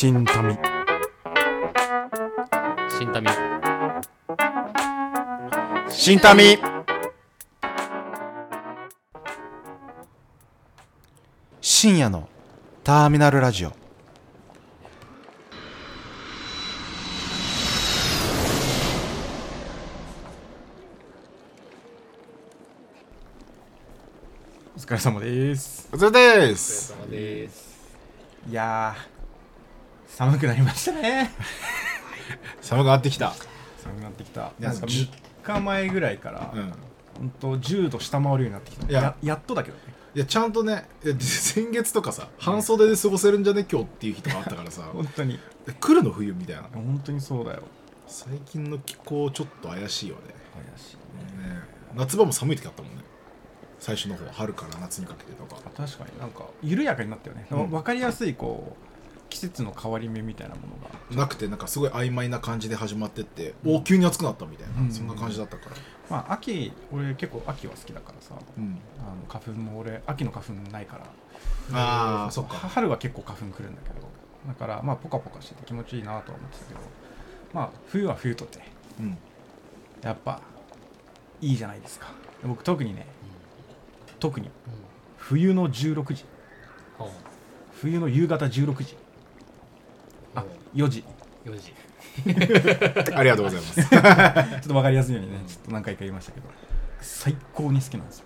新民。新民。新民。深夜のターミナルラジオ。お疲れ様です。お疲れです様です。いやー寒くなりましたね。寒くなってきた。寒くなってきた。いやなんかじゅ3日前ぐらいから、うん。本当10度下回るようになってきた。いや。ややっとだけどね。いやちゃんとね先月とかさ半袖で過ごせるんじゃね？今日っていう日とかあったからさ。本当に。え来るの冬みたいな。本当にそうだよ。最近の気候ちょっと怪しいよね。怪しいね。夏場も寒い時あったもんね。最初の方春から夏にかけてとか。確かに。なんか緩やかになったよね、うん。分かりやすいこう季節の変わり目みたいなものが。なくてなんかすごい曖昧な感じで始まってって、お急に暑くなったみたいな、うん。そんな感じだったから。まあ秋俺結構秋は好きだからさ。うん。あの花粉も俺秋の花粉ないから。ああそっか。春は結構花粉来るんだけど。だからまあポカポカしてて気持ちいいなとは思ってたけど。まあ冬は冬とてうん。やっぱいいじゃないですか。僕特にね特に冬の16時。冬の夕方16時。あ4時。4時。ありがとうございます。ちょっと分かりやすいようにねちょっと何回か言いましたけど。最高に好きなんですよ。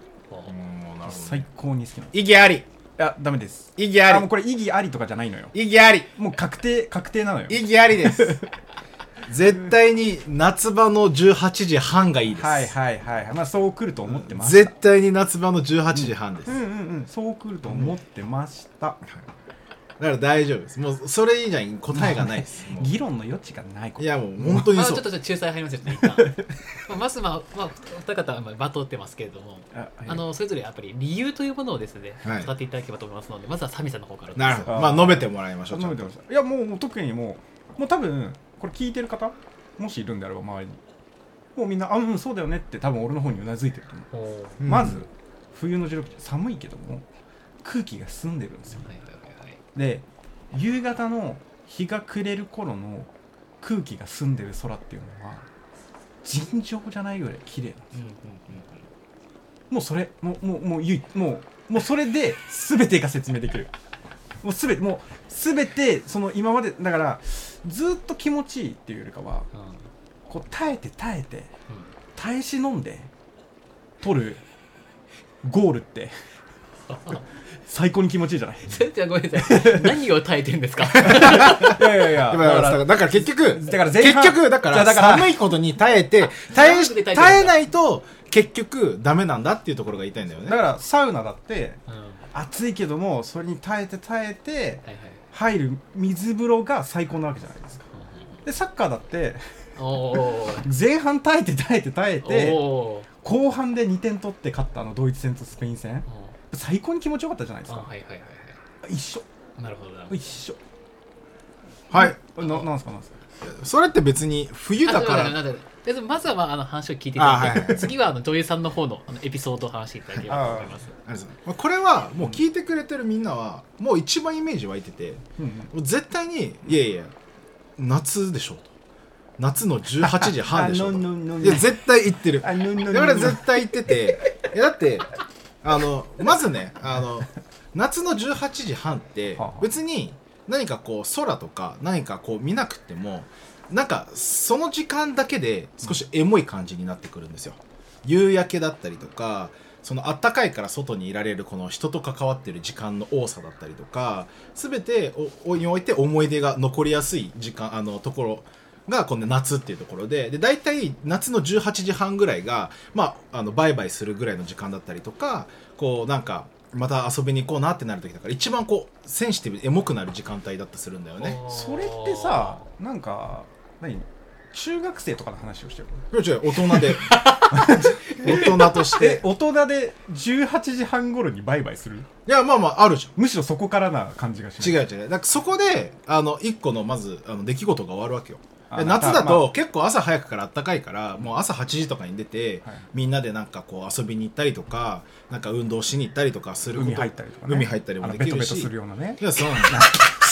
最高に好きなんです意義あり。いやダメです。意義あり。あもうこれ意義ありとかじゃないのよ。意義あり。もう確定確定なのよ。意義ありです。絶対に夏場の18時半がいいです、はいはいはいまあそう来ると思ってました。絶対に夏場の18時半です、うんうんうん。そう来ると思ってました、だから大丈夫です。もうそれ以外に答えがないです。議論の余地がないこと。いやもう本当にそう。あちょっとちょっと仲裁入りますよね。一旦。まあまずまあ、まあ、お二方はまあバトってますけれども。あはい。あのそれぞれやっぱり理由というものをですね、はい。語っていただければと思いますのでまずはサミさんの方からなるほど。まあ述べてもらいましょう飲めてましたいやもうもう特にもう。もう多分これ聞いてる方もしいるんであれば周りに。もうみんなあうんそうだよねって多分俺の方にうなずいてると思う、おー。うんまず冬の16時寒いけども空気が澄んでるんですよ。はいはいで夕方の日が暮れる頃の空気が澄んでる空っていうのは尋常じゃないぐらい綺麗なんですうんうんもうそれもうもうもうゆいもうもうそれで全てが説明できる。もう全てもう全てその今までだからずっと気持ちいいっていうよりかはうん。うんこう耐えて耐えて耐え忍んで取るゴールって 最高に気持ちいいじゃない。それじゃあごめんなさい。何を耐えてるんですか？いやいやいや。だからだから結局だから前半。結局だから寒いことに耐えて耐え耐えないと結局ダメなんだっていうところが言いたいんだよね。だからサウナだってうん。は暑いけどもそれに耐えて耐えて入る水風呂が最高なわけじゃないですか。でサッカーだって前半耐えて耐えて耐えて後半で2点取って勝ったあのドイツ戦とスペイン戦。おー最高に気持ちよかったじゃないですか。あはいはいはいは一緒。いなるほどなるほど。一緒。はい。ななんすかなんすか？それって別に冬だかあらまずはまああの話を聞いていただいて、あはい。はい次はあの女優さんの方のあのエピソードを話していただければと思います。これはもう聞いてくれてるみんなはもう一番イメージ湧いててう絶対にいやいや夏でしょと。夏の18時半でしょ いや絶対言ってる。だから絶対言ってて。いやだってあのまずねあの夏の18時半ってはあ別に何かこう空とか何かこう見なくてもなんかその時間だけで少しエモい感じになってくるんですよ。夕焼けだったりとかその暖かいから外にいられるこの人と関わってる時間の多さだったりとか全ておにおいて思い出が残りやすい時間あのところがこの夏っていうところでで大体夏の18時半ぐらいが、まあ、あのバイバイするぐらいの時間だったりとかこうなんかまた遊びに行こうなってなる時だから一番こうセンシティブエモくなる時間帯だったりするんだよね。それってさなんか何中学生とかの話をしてるいや違う大人で。大人としえて大人で18時半頃にバイバイする？いやまあまああるじゃん。むしろそこからな感じがしない。違う違う。だからそこであの一個のまずあの出来事が終わるわけよ夏だまと結構朝早くから暖かいからもう朝8時とかに出て、はいみんなでなんかこう遊びに行ったりとかなんか運動しに行ったりとかする海入ったりとか、ね、海入ったりもできるし。ベトベトするようなね。いやそうなんだ。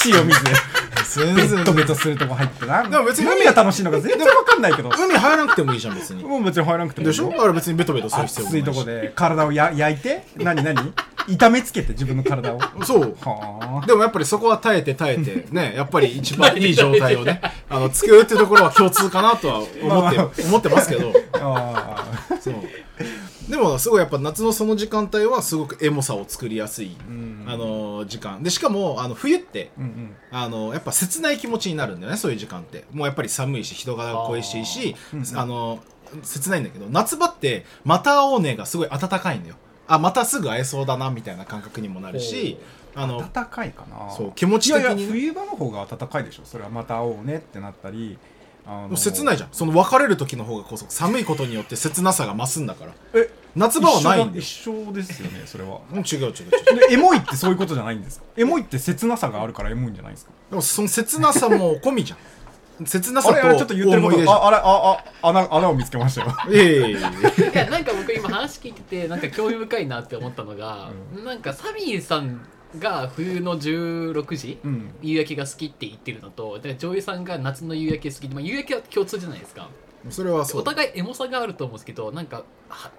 しいよ水。全ベッド然ベトするとこ入ってな。でも別に何が楽しいのか全然わかんないけど。海入らなくてもいいじゃん別に。もう別に入らなくてもいいでしょ。別にベトベトする必要もないし。暑いとこで体をや焼いて？何何？痛めつけて自分の体を。そう。はあ。でもやっぱりそこは耐えて耐えてねやっぱり一番いい状態をね あの作るっていうところは共通かなとは思って、まあまあ。思ってますけど。あそう。でもすごいやっぱ夏のその時間帯はすごくエモさを作りやすい、ん。あの時間。でしかもあの冬ってーうんうん。あのやっぱ切ない気持ちになるんだよねそういう時間って。もうやっぱり寒いし人が恋しいしああの切ないんだけど夏場ってまた会おうねがすごい暖かいんだよあまたすぐ会えそうだなみたいな感覚にもなるしあの暖かいかな。そう気持いやいやち的にね冬場の方が暖かいでしょ。それはまた会おうねってなったりあの切ないじゃん。その別れる時の方がこそ寒いことによって切なさが増すんだから。え夏場はないんだよ。一緒ですよねそれは。うん違う違う違う。でエモいってそういうことじゃないんですか？エモいって切なさがあるからエモいんじゃないですか？でもその切なさも込みじゃん切なさとあれあれちょっと言ってるああれああ穴穴を見つけましたよ。いやいやいやいやいやなんか僕今話聞いててなんか興味深いなって思ったのが、なんかサミーさんが冬の16時、うん。夕焼けが好きって言ってるのとでジョイさんが夏の夕焼け好きで、まあ、夕焼けは共通じゃないですか。それはそう。お互いエモさがあると思うんですけどなんかは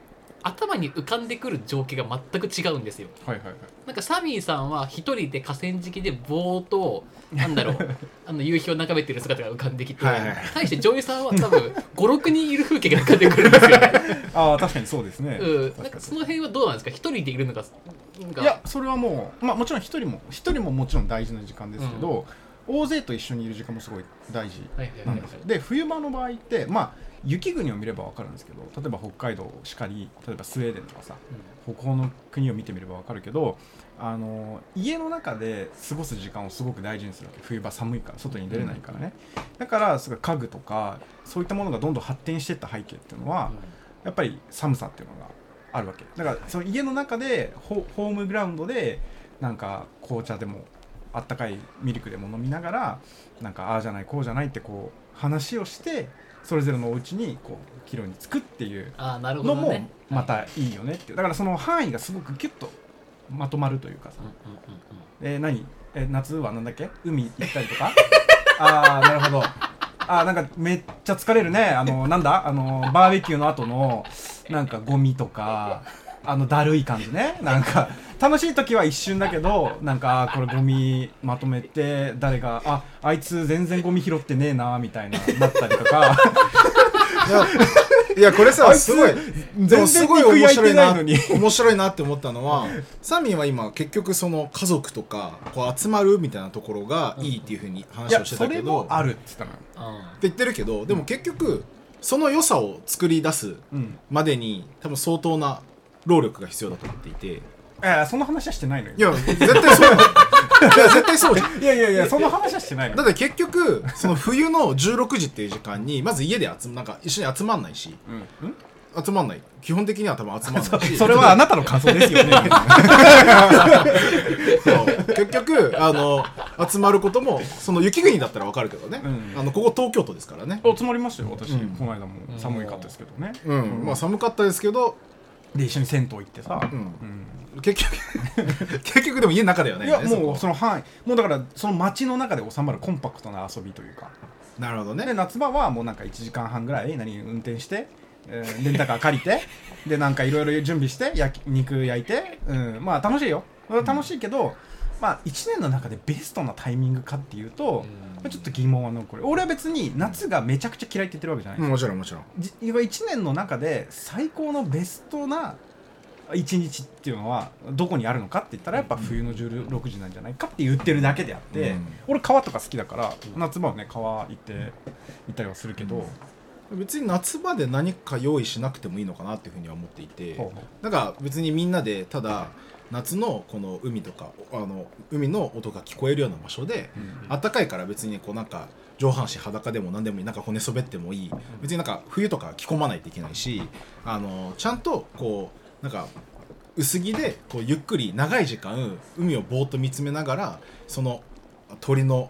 頭に浮かんでくる情景が全く違うんですよ。はいはいはい。なんかサミーさんは一人で河川敷でぼーっとなんだろう あの夕日を眺めてる姿が浮かんできてはいはいはい。対してジョイさんは多分56人いる風景が浮かんでくるんですよね。ああ確かにそうですね、うん、なん確かその辺はどうなんですか？一人でいるのがいやそれはもう、まあ、もちろん一人も一人ももちろん大事な時間ですけど、大勢と一緒にいる時間もすごい。大事なんですよ。で冬場の場合ってまあ雪国を見れば分かるんですけど例えば北海道しかり例えばスウェーデンとかさ北欧の国を見てみれば分かるけどあの家の中で過ごす時間をすごく大事にするわけ。冬場寒いから外に出れないからね、だからすごい家具とかそういったものがどんどん発展していった背景っていうのは、やっぱり寒さっていうのがあるわけ。だからその家の中でホホームグラウンドでなんか紅茶でもあったかいミルクでも飲みながらなんかああじゃないこうじゃないってこう話をしてそれぞれのお家にこう帰路に着くっていうのもまたいいよねっていう。だからその範囲がすごくギュッとまとまるというかさ。えー何？え夏はなんだっけ？海行ったりとか？ああなるほど。あーなんかめっちゃ疲れるね。あのなんだ？あのバーベキューの後のなんかゴミとかあのだるい感じね。なんか楽しい時は一瞬だけどなんかこれゴミまとめて誰がああいつ全然ゴミ拾ってねえなみたいななったりとか。いやいやこれさすごいで全もす然ごい面肉焼いて白いなないのに。面白いなって思ったのはサミーは今結局その家族とかこう集まるみたいなところがいいっていうふうにい話をしてたけど。ってもあるって言ったのよ、言ってるけどでも結局その良さを作り出すうん、までに多分相当な労力が必要だと思っていていいやその話はしてないのよ。や絶対そう いや絶対そうじゃん。いやいやいやその話はしてないのよ。だって結局その冬の16時っていう時間にまず家で集まなんか一緒に集まんないし。うん。ん？集まんない。基本的には多分集まんないし。それはあなたの感想ですよね。そう。結局あの集まることもその雪国だったらわかるけどね、うん。あのここ東京都ですからね。お積もりましたよ私、うん。この間も。寒いかったですけどね、うん、まあ寒かったですけど、で一緒に銭湯行ってさ、うん。うん。結局 結局でも家の中だよねいやもうその範囲。もうだからその街の中で収まるコンパクトな遊びというか。なるほどね。で夏場はもうなんか1時間半ぐらい何運転して、えーレンタカー借りて でなんかいろいろ準備して焼き肉焼いて、うん、まあ楽しいよ。楽しいけど、まあ1年の中でベストなタイミングかっていうと、まあちょっと疑問は残る。俺は別に夏がめちゃくちゃ嫌いって言ってるわけじゃない。もちろんもちろん。じ1年の中で最高のベストな1日っていうのはどこにあるのかって言ったらやっぱ冬の16時なんじゃないかって言ってるだけであって、うん。俺川とか好きだから夏場はね川行って行ったりはするけど、別に夏場で何か用意しなくてもいいのかなっていうふうには思っていてほうほなんか別にみんなでただ夏のこの海とかあの海の音が聞こえるような場所でうん。暖かいから別にこうなんか上半身裸でも何でもいいなんか骨そべってもいい。別になんか冬とか着込まないといけないしあのちゃんとこうなんか薄着でこうゆっくり長い時間海をぼーっと見つめながらその鳥の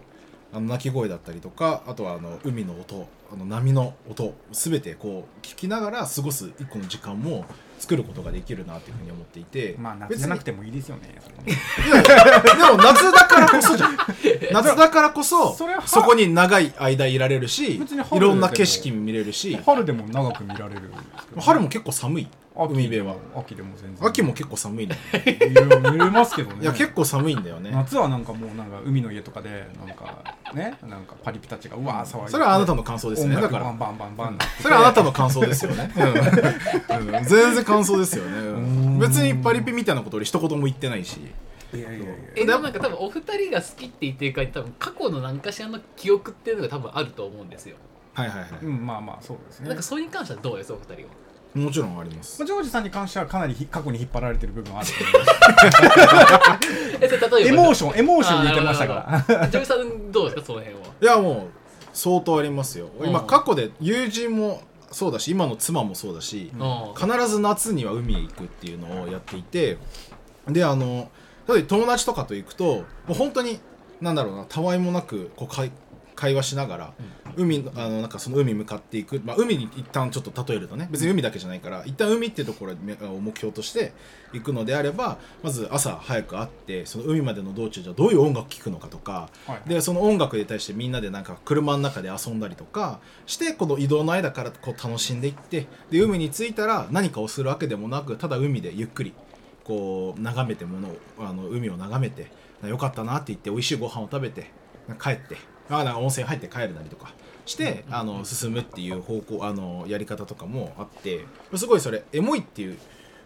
あの鳴き声だったりとかあとはあの海の音あの波の音すべてこう聞きながら過ごす一個の時間も作ることができるなっていうふうに思っていて、まあ夏じゃなくてもいいですよねそれねいやでも夏だからこそじゃん。夏だからこそそれはそこに長い間いられるし別に春いろんな景色見れるし。春でも長く見られるんですけど春も結構寒い。秋。海辺は。秋でも全然。秋も結構寒いね。いろいろ見れますけどね。いや結構寒いんだよね。夏はなんかもうなんか海の家とかでなんかねなんかパリピたちがうわー騒いで。それはあなたの感想ですね。音だから。楽バンバンバンバンなってて。それはあなたの感想ですよね、うん。うん。全然感想ですよね、うん。別にパリピみたいなこと俺一言も言ってないし。いやいやいや。えでもなんか多分お二人が好きって言ってるから多分過去の何かしらの記憶っていうのが多分あると思うんですよ、はいはいはうんまあまあそうですね。なんかそれに関してはどうですお二人は？いもちろんあります。まあジョージさんに関してはかなりひ過去に引っ張られてる部分はあると思いますえ例えば？エモーションエモーションに言ってましたから。ジョイさんどうですかその辺は？いやもう相当ありますよ。今うん。過去で友人もそうだし今の妻もそうだしうん必ず夏には海へ行くっていうのをやっていてであの例えば友達とかと行くともう本当になんだろうなたわいもなくこう会会話しながら、海のあのなんかその海向かっていく、まあ、海に一旦ちょっと例えるとね別に海だけじゃないから一旦海っていうところを目標として行くのであればまず朝早く会ってその海までの道中じゃどういう音楽聴くのかとか、はいでその音楽に対してみんなでなんか車の中で遊んだりとかしてこの移動の間からこう楽しんでいってで海に着いたら何かをするわけでもなくただ海でゆっくりこう眺めてものをあの海を眺めてよかったなって言って美味しいご飯を食べて帰ってあな温泉入って帰るなりとか。してあの進むっていう方向あのやり方とかもあって。すごいそれエモいっていう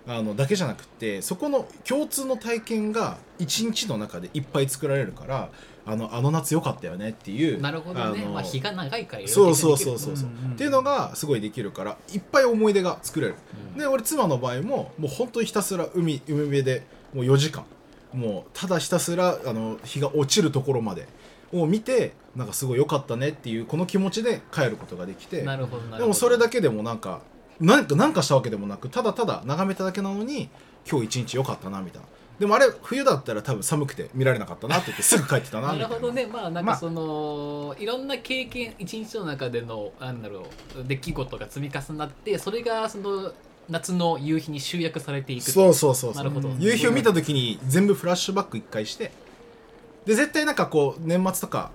あのだけじゃなくてそこの共通の体験が一日の中でいっぱい作られるからあのあの夏良かったよねっていうなるほどね。あのまあ日が長いからそうそうそうそう。そう、うんうんっていうのがすごいできるからいっぱい思い出が作れる、うん。で俺妻の場合ももう本当にひたすら海海辺でもう4時間。もうただひたすらあの日が落ちるところまでを見てなんかすごい良かったねっていうこの気持ちで帰ることができて。なるほどなるほど。でもそれだけでもなんかなんかなんかしたわけでもなくただただ眺めただけなのに今日一日良かったなみたいな。でもあれ冬だったら多分寒くて見られなかったなって言ってすぐ帰ってたななるほどねまあなんまあかその、いろんな経験一日の中でのなんだろう出来事が積み重なってそれがその夏の夕日に集約されていくとそうそうそうそうなるほど夕日を見た時に全部フラッシュバック一回してで絶対なんかこう年末とか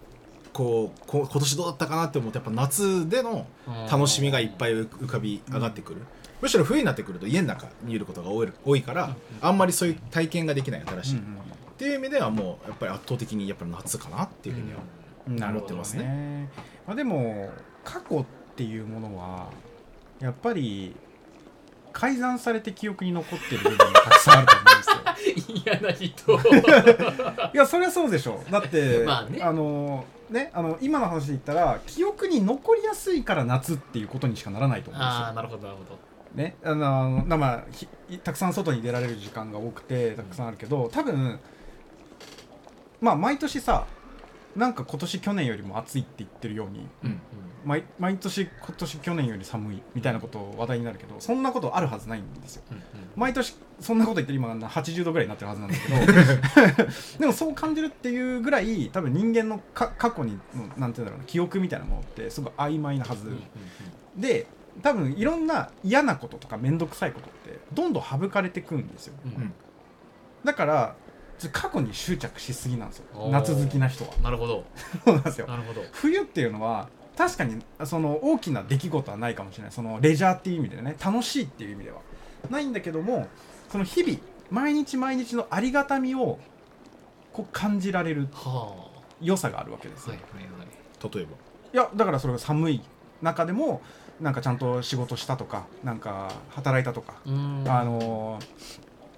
こうこ今年どうだったかなって思うとやっぱ夏での楽しみがいっぱい浮かび上がってくる、むしろ冬になってくると家の中にいることが多いから、あんまりそういう体験ができない新しい、っていう意味ではもうやっぱり圧倒的にやっぱり夏かなっていうふうには、思ってますね。まあ、でも過去っていうものはやっぱり改ざんされて記憶に残ってる部分がたくさんあると思うんですよ。嫌な人いやそりゃそうでしょだってまあね。のねあの今の話で言ったら記憶に残りやすいから夏っていうことにしかならないと思うんですよ。ああなるほどなるほど。ねあのあのなまあひたくさん外に出られる時間が多くてたくさんあるけど多分まあ毎年さなんか今年去年よりも暑いって言ってるようにうん毎毎年今年去年より寒いみたいなこと話題になるけどそんなことあるはずないんですよ。うんうん。毎年そんなこと言ってる今80度ぐらいになってるはずなんだけど でもそう感じるっていうぐらい多分人間のか過去にのなんていうんだろうな記憶みたいなものってすごい曖昧なはず、うんうんで多分いろんな嫌なこととか面倒くさいことってどんどん省かれてくんですよ。うんうんうん。だから過去に執着しすぎなんですよ。夏好きな人は。なるほど。そうなんですよ。なるほど。冬っていうのは確かにその大きな出来事はないかもしれない。そのレジャーっていう意味でね楽しいっていう意味では。ないんだけどもその日々毎日毎日のありがたみをこう感じられるは良さがあるわけですはいはいはい。例えば？いやだからそれが寒い中でもなんかちゃんと仕事したとかなんか働いたとか、あのー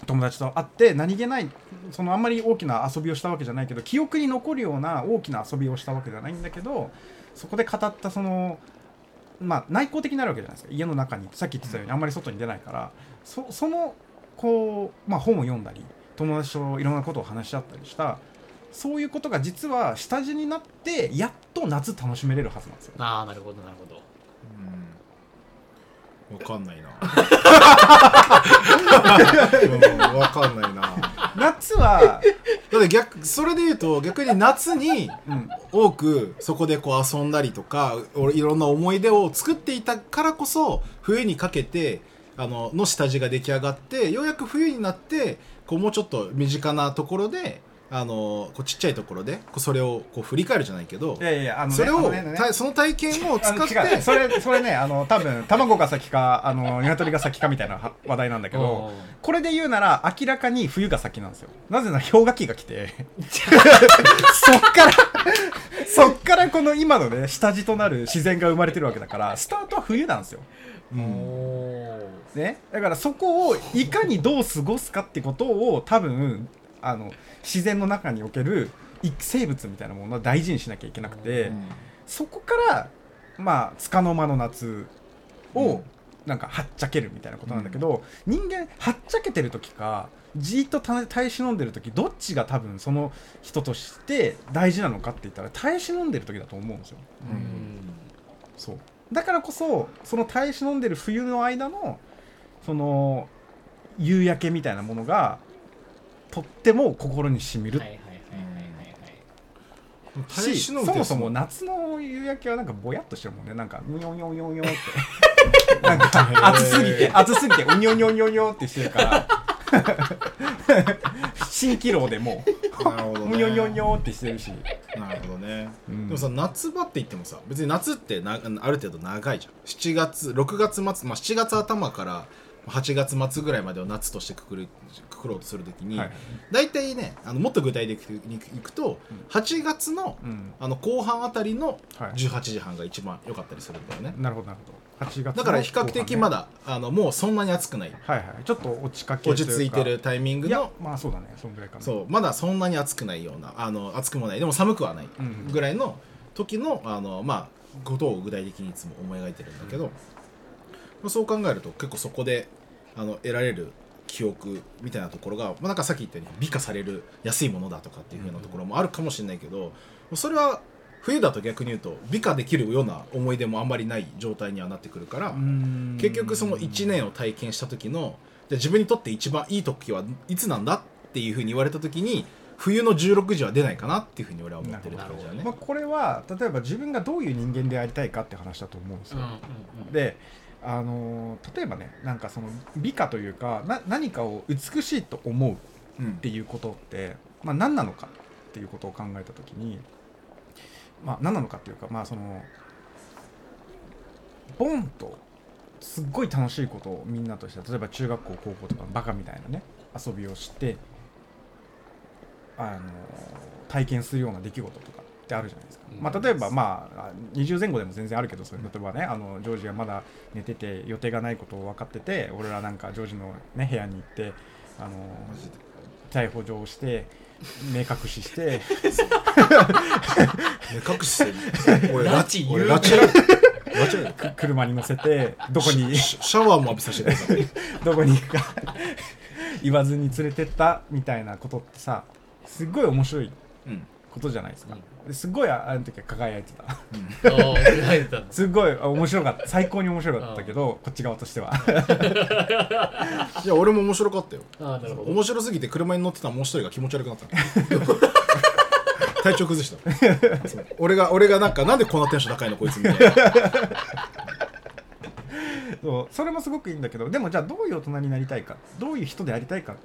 友達と会って何気ないそのあんまり大きな遊びをしたわけじゃないけど記憶に残るような大きな遊びをしたわけじゃないんだけどそこで語ったそのまあ内向的になるわけじゃないですか。家の中にさっき言ってたようにあんまり外に出ないから。そそのこう、まあ、本を読んだり友達といろんなことを話し合ったりした。そういうことが実は下地になってやっと夏楽しめれるはずなんですよ。ああなるほどなるほど。うん。わかんないな。う んわかんないな。夏は、だって逆それで言うと逆に夏にうん、多くそこでこう遊んだりとか俺いろんな思い出を作っていたからこそ冬にかけてあのの下地が出来上がってようやく冬になってこうもうちょっと身近なところであのこうちっちゃいところでこうそれをこう振り返るじゃないけどいやいやあの、ね、それを、その体験を使あのってそれそれねあの多分卵が先かあの鶏が先かみたいなは話題なんだけどこれで言うなら明らかに冬が先なんですよ。なぜなら氷河期が来て そっからそっからこの今のね下地となる自然が生まれてるわけだからスタートは冬なんですよ、うおん。おね、だからそこをいかにどう過ごすかってことを多分あの自然の中におけるい生物みたいなものを大事にしなきゃいけなくて、うん。そこからまあ束の間の夏うをん。なんかはっちゃけるみたいなことなんだけど、人間はっちゃけてる時かじーっとた耐え忍んでる時どっちが多分その人として大事なのかって言ったら耐え忍んでる時だと思うんですよ。そう。だからこそその耐え忍んでる冬の間のその夕焼けみたいなものがとっても心にしみる。はいはいはいはいはい。耐えしそもそも夏の夕焼けはなんかぼやっとしてるもんね。なんかうにょうにょうにょうにょうって。なんか暑すぎて暑すぎてうにょうにょうにょうにょうってしてるから。蜃気楼でもう。にょうにょうにょうってしてるし、なるほどね、うん。でもさ夏場って言ってもさ別に夏ってなある程度長いじゃん。7月6月末、まあ、7月頭から8月末ぐらいまでを夏としてくくるくくろうとするときに、はい。大体ねあのもっと具体的にいくと8月のうん。あの後半あたりのはい。18時半が一番良かったりするんだよね。なるほどなるほど。8月のだから比較的まだだ、あのもうそんなに暑くない。はいはい。ちょっと落ちかけ落ち着いてるタイミングのまあそうだねそんぐらいかな。そうまだそんなに暑くないようなあの暑くもない。でも寒くはないうん。ぐらいの時のあの、まあ、ことを具体的にいつも思い描いてるんだけど、まあそう考えると結構そこであの得られる記憶みたいなところが、まあ、なんかさっき言ったように美化される安いものだとかっていう風なところもあるかもしれないけどそれは冬だと逆に言うと美化できるような思い出もあんまりない状態にはなってくるから、うん。結局その1年を体験した時のじゃあ自分にとって一番いい時はいつなんだっていうふうに言われた時に冬の16時は出ないかなっていうふうに俺は思ってる感じだね。まあ、これは例えば自分がどういう人間でありたいかって話だと思うんですよ、うんうんうん。であのー例えばねなんかその美化というかな何かを美しいと思うっうん。ていうことって、まあ、何なのかっていうことを考えた時に、まあ、何なのかっていうかまあそのボンとすっごい楽しいことをみんなとして例えば中学校高校とかのバカみたいなね遊びをしてあの体験するような出来事とかってあるじゃないですか、うん。まあ、例えばまあ20前後でも全然あるけどそれ例えばねあのジョージがまだ寝てて予定がないことを分かってて俺らなんかジョージの、ね、部屋に行ってあの逮捕状をして目隠しして目隠ししてる俺拉致俺拉致？車に乗せてどこにシャワーも浴びさせて どこに行くか言わずに連れてったみたいなことってさすっごい面白い。うんことじゃないですか。うん。ですっごいああの時は輝いてた。おお描いてたすごいあ面白かった。最高に面白かったけどこっち側としては。いや俺も面白かったよ。ああなるほど。面白すぎて車に乗ってたもう一人が気持ち悪くなったの。体調崩した。俺が俺がなんかなんでこんなテンション高いのこいつみたいな。そう。それもすごくいいんだけどでもじゃあどういう大人になりたいかどういう人でありたいかっ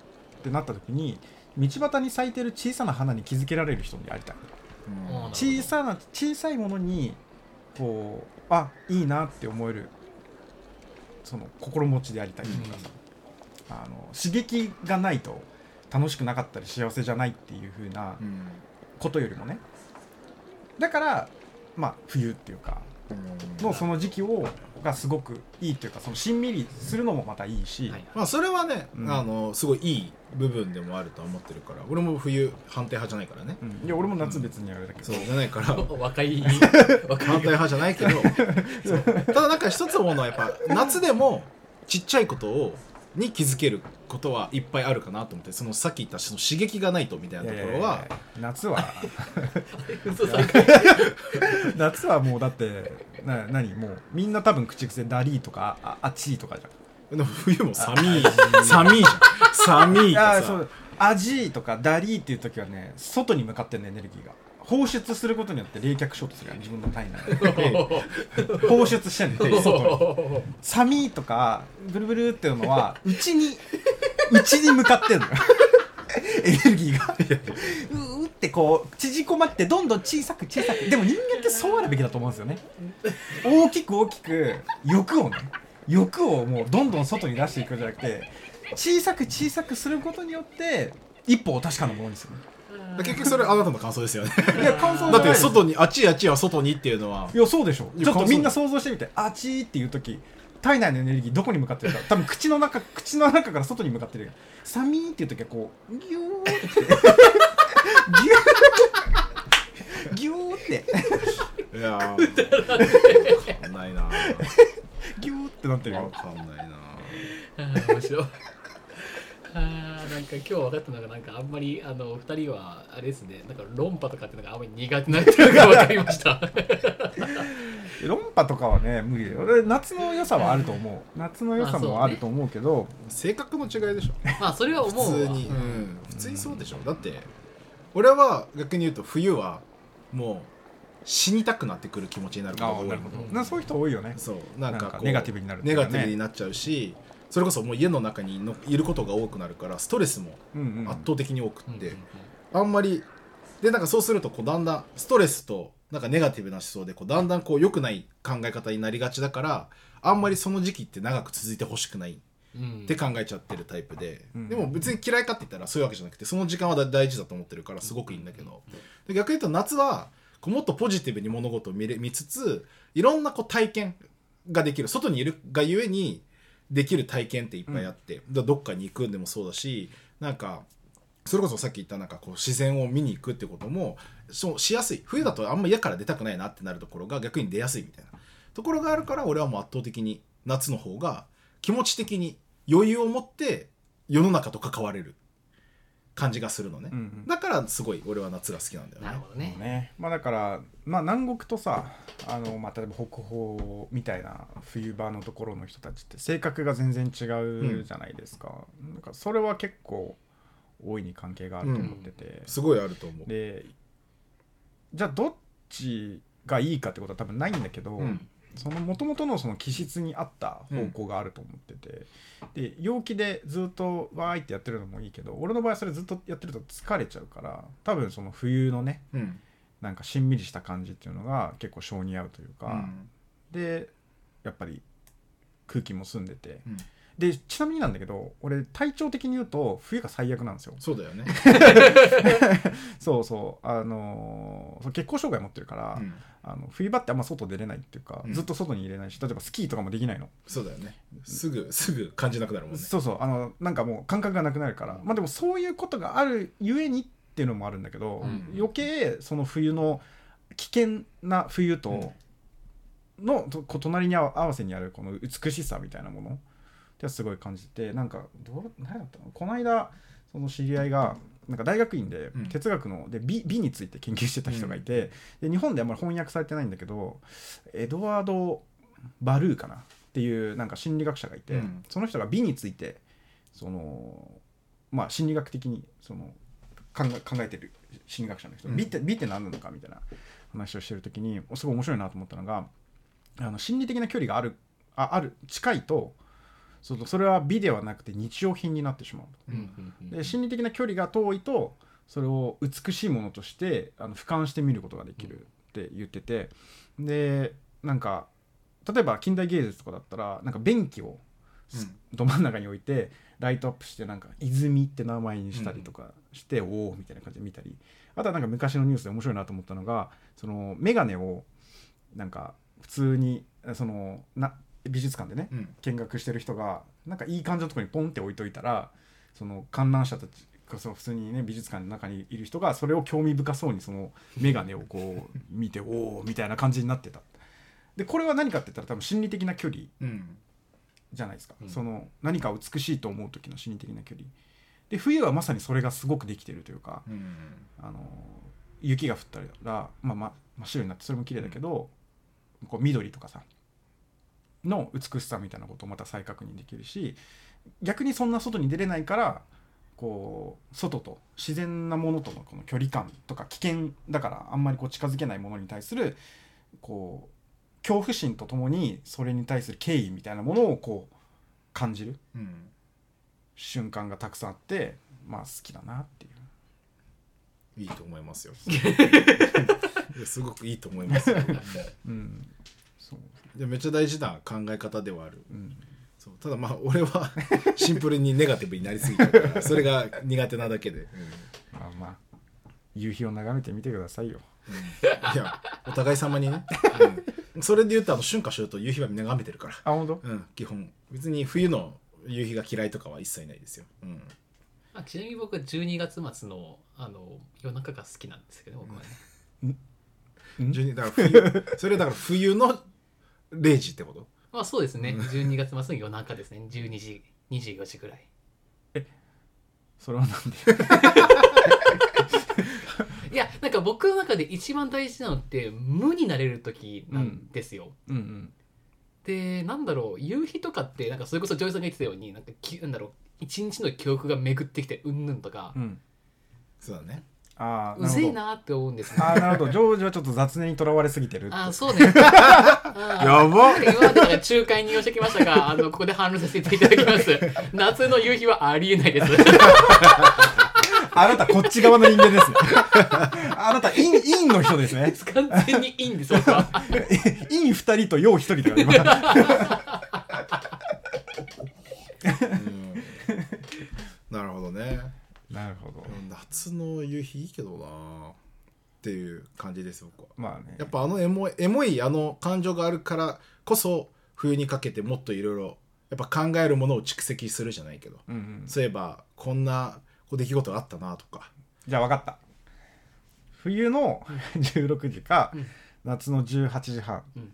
てなった時に道端に咲いてる小さな花に気づけられる人でありたい。うん小さな小さいものにこうあいいなって思えるその心持ちでありたいという。か、あの刺激がないと楽しくなかったり幸せじゃないっていう風なうんことよりもね。だからまあ冬っていうかのその時期をがすごくいいっていうかそのしんみりするのもまたいいし、はい。まあそれはね、うん。あのすごいいい部分でもあるとは思ってるから俺も冬反対派じゃないからね、うん。いや俺も夏別にあれだけど、そうじゃないから。若 い若い。反対派じゃないけど。そう。ただなんか一つ思うのはやっぱ夏でもちっちゃいことをに気づけることはいっぱいあるかなと思ってそのさっき言ったその刺激がないとみたいいなところは夏は。夏はもうだってな何もうみんな多分口癖ダリーとかああちーとかじゃん。冬も寒い。寒いじゃん。寒いいかさやそう。アジーとかダリーっていう時はね外に向かってんのエネルギーが放出することによって冷却しようとするから自分の体内で。放出してんので 外に。寒いとかブルブルっていうのは うちに。うちに向かってんのよ。エネルギーが。うーってこう縮こまってどんどん小さく小さく。でも人間ってそうあるべきだと思うんですよね。大きく大きく欲をね。欲をもうどんどん外に出していくんじゃなくて小さく小さくすることによって一歩を確かなものにする結局それあなたの感想ですよね。いや感想だって外にあっちあっちは外にっていうのは。いやそうでしょ。ちょっとみんな想像してみて。あちーっていう時体内のエネルギーどこに向かってるか。多分口の中 口の中から外に向かってる寒いっていう時はこうギューって。ギューギューって。いやーわかんないな。ギューってなってるわよかんないな。面白いなんか今日分かったのがなんかあんまりあの二人はあれですねなんか論破とかっていうのがあんまり苦手なっていうのが分かりました。論破とかはね無理だよ。俺夏の良さはあると思う。夏の良さもあると思うけど性格の違いでしょ。まあそれは思うわ。普通に、ううん。ん、普通にそうでしょ。だって俺は逆に言うと冬はもう死にたくなってくる気持ちになることが多い。なるほど。なそういう人多いよね。そう。なんかこうなんかネガティブになるっていネガティブになっちゃうしそれこそもう家の中にのいることが多くなるからストレスも圧倒的に多くって、あんまりでなんかそうするとこうだんだんストレスとなんかネガティブな思想でこうだんだんこう良くない考え方になりがちだからあんまりその時期って長く続いてほしくないうん。って考えちゃってるタイプで、うん。でも別に嫌いかって言ったらそういうわけじゃなくてその時間はだ大事だと思ってるからすごくいいんだけど。で逆に言うと夏はこうもっとポジティブに物事を見れ見つついろんなこう体験ができる。外にいるがゆえにできる体験っていっぱいあって、だどっかに行くんでもそうだしなんかそれこそさっき言ったなんかこう自然を見に行くってこともそうしやすい。冬だとあんま家から出たくないなってなるところが逆に出やすいみたいな。ところがあるから俺はもう圧倒的に夏の方が気持ち的に余裕を持って世の中と関われる感じがするのね、うんうん。だからすごい俺は夏が好きなんだよね。なるほどね。ね。まあだからまあ南国とさあの、まあ、例えば北方みたいな冬場のところの人たちって性格が全然違うじゃないですか,、なんかそれは結構大いに関係があると思ってて、すごいあると思う。でじゃあどっちがいいかってことは多分ないんだけど、うんその元々のその気質に合った方向があると思ってて、で陽気でずっとわーいってやってるのもいいけど俺の場合それずっとやってると疲れちゃうから多分その冬のねうん。なんかしんみりした感じっていうのが結構性に合うというか、うん。でやっぱり空気も澄んでてうんでちなみになんだけど俺体調的に言うと冬が最悪なんですよ。そうだよね、そうそう。あのー血行障害持ってるから、うん。あの冬場ってあんま外出れないっていうか、うん。ずっと外に入れないし例えばスキーとかもできないの、そうだよね。すぐすぐ感じなくなるもんね。そうそう。あのなんかもう感覚がなくなるから、まあでもそういうことがあるゆえにっていうのもあるんだけど、うん余計その冬の危険な冬との、隣に合わせにあるこの美しさみたいなものってすごい感じてなんかどう何だったの？この間その知り合いがなんか大学院でうん。哲学ので美美について研究してた人がいて、で日本であんまり翻訳されてないんだけどエドワード・バルーかなっていうなんか心理学者がいて、うん。その人が美についてそのまあ心理学的にその考え考えてる心理学者の人、うん。美って美って何なのかみたいな話をしてる時にすごい面白いなと思ったのがあの心理的な距離があるあある近いとそのそれは美ではなくて日用品になってしまうで心理的な距離が遠いとそれを美しいものとしてあの俯瞰して見ることができるって言っててでなんか例えば近代芸術とかだったらなんか便器をうん。ど真ん中に置いてライトアップしてなんか「泉」って名前にしたりとかして、おおみたいな感じで見たり。あとはなんか昔のニュースで面白いなと思ったのがその眼鏡をなんか普通にそのな美術館でねうん。見学してる人がなんかいい感じのところにポンって置いといたらその観覧者たちそう普通にね美術館の中にいる人がそれを興味深そうにその眼鏡をこう 見ておおみたいな感じになってた。でこれは何かって言ったら多分心理的な距離うん。じゃないですか、うん。その何かを美しいと思う時の心理的な距離。で冬はまさにそれがすごくできてるというかうん。あの雪が降ったら、まあ、ま真っ白になってそれも綺麗だけど、こう緑とかさの美しさみたいなことをまた再確認できるし逆にそんな外に出れないからこう外と自然なものとのこの距離感とか危険だからあんまりこう近づけないものに対するこう恐怖心とともにそれに対する敬意みたいなものをこう感じるうん。瞬間がたくさんあってまあ好きだなっていう。いいと思いますよ。すごくいいと思いますよ。うんそうでめっちゃ大事な考え方ではある。うん。そうただまあ俺は シンプルにネガティブになりすぎちゃうからそれが苦手なだけで、まあまあ夕日を眺めてみてくださいよ。いやお互い様にね、うん。それで言うとあの春夏秋冬夕日は眺めてるから。あ本当？うん基本。別に冬の夕日が嫌いとかは一切ないですよ、うん、あちなみに僕は12月末のあの夜中が好きなんですけど僕はね、12だから冬それだから冬の0時ってこと？まあそうですね。12月末の夜中ですね。12時24時ぐらい。それはなんで？いやなんか僕の中で一番大事なのって無になれる時なんですよ、うんうん。でなんだろう夕日とかってなんかそれこそジョイさんが言ってたようになんかきなんだろう一日の記憶が巡ってきてうんぬんとか。う、ん。そうだねああうぜえなって思うんですよああなるほど。ジョージはちょっと雑念にとらわれすぎてるって。あそうね。や やば。今までから仲介に徹してきましたが あのここで反論させていただきます。夏の夕日はありえないです。あなたこっち側の人間ですね。あなた陰陰の人ですね。完全にいいんです僕は。陰二人と陽一人だよ今うん。なるほどねなるほど。夏の夕日いいけどなっていう感じです僕は。まあね。やっぱあのエモいエモいあの感情があるからこそ冬にかけてもっといろいろやっぱ考えるものを蓄積するじゃないけど、うんうん。そういえばこんなこう出来事があったなとか。じゃあ分かった。冬の16時か、うん。夏の18時半、うん。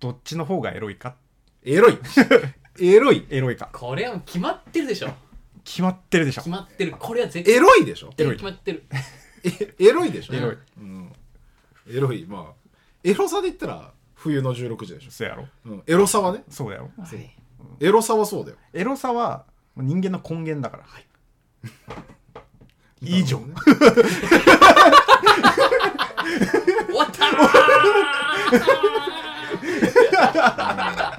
どっちの方がエロいか？エロい。エロい。エロいか。これはもう決まってるでしょ決まってるでしょ。決まってる。これは絶対エロいでしょ。エロい。決まってる。えエロいでしょ。エロい、うん、エロい。まあエロさで言ったら冬の16時でしょ。そうやろ、うん、エロさはね。そうやろ。はい。エロさはそうだよ。エロさは人間の根源だから、い。いじゃん、終わったー。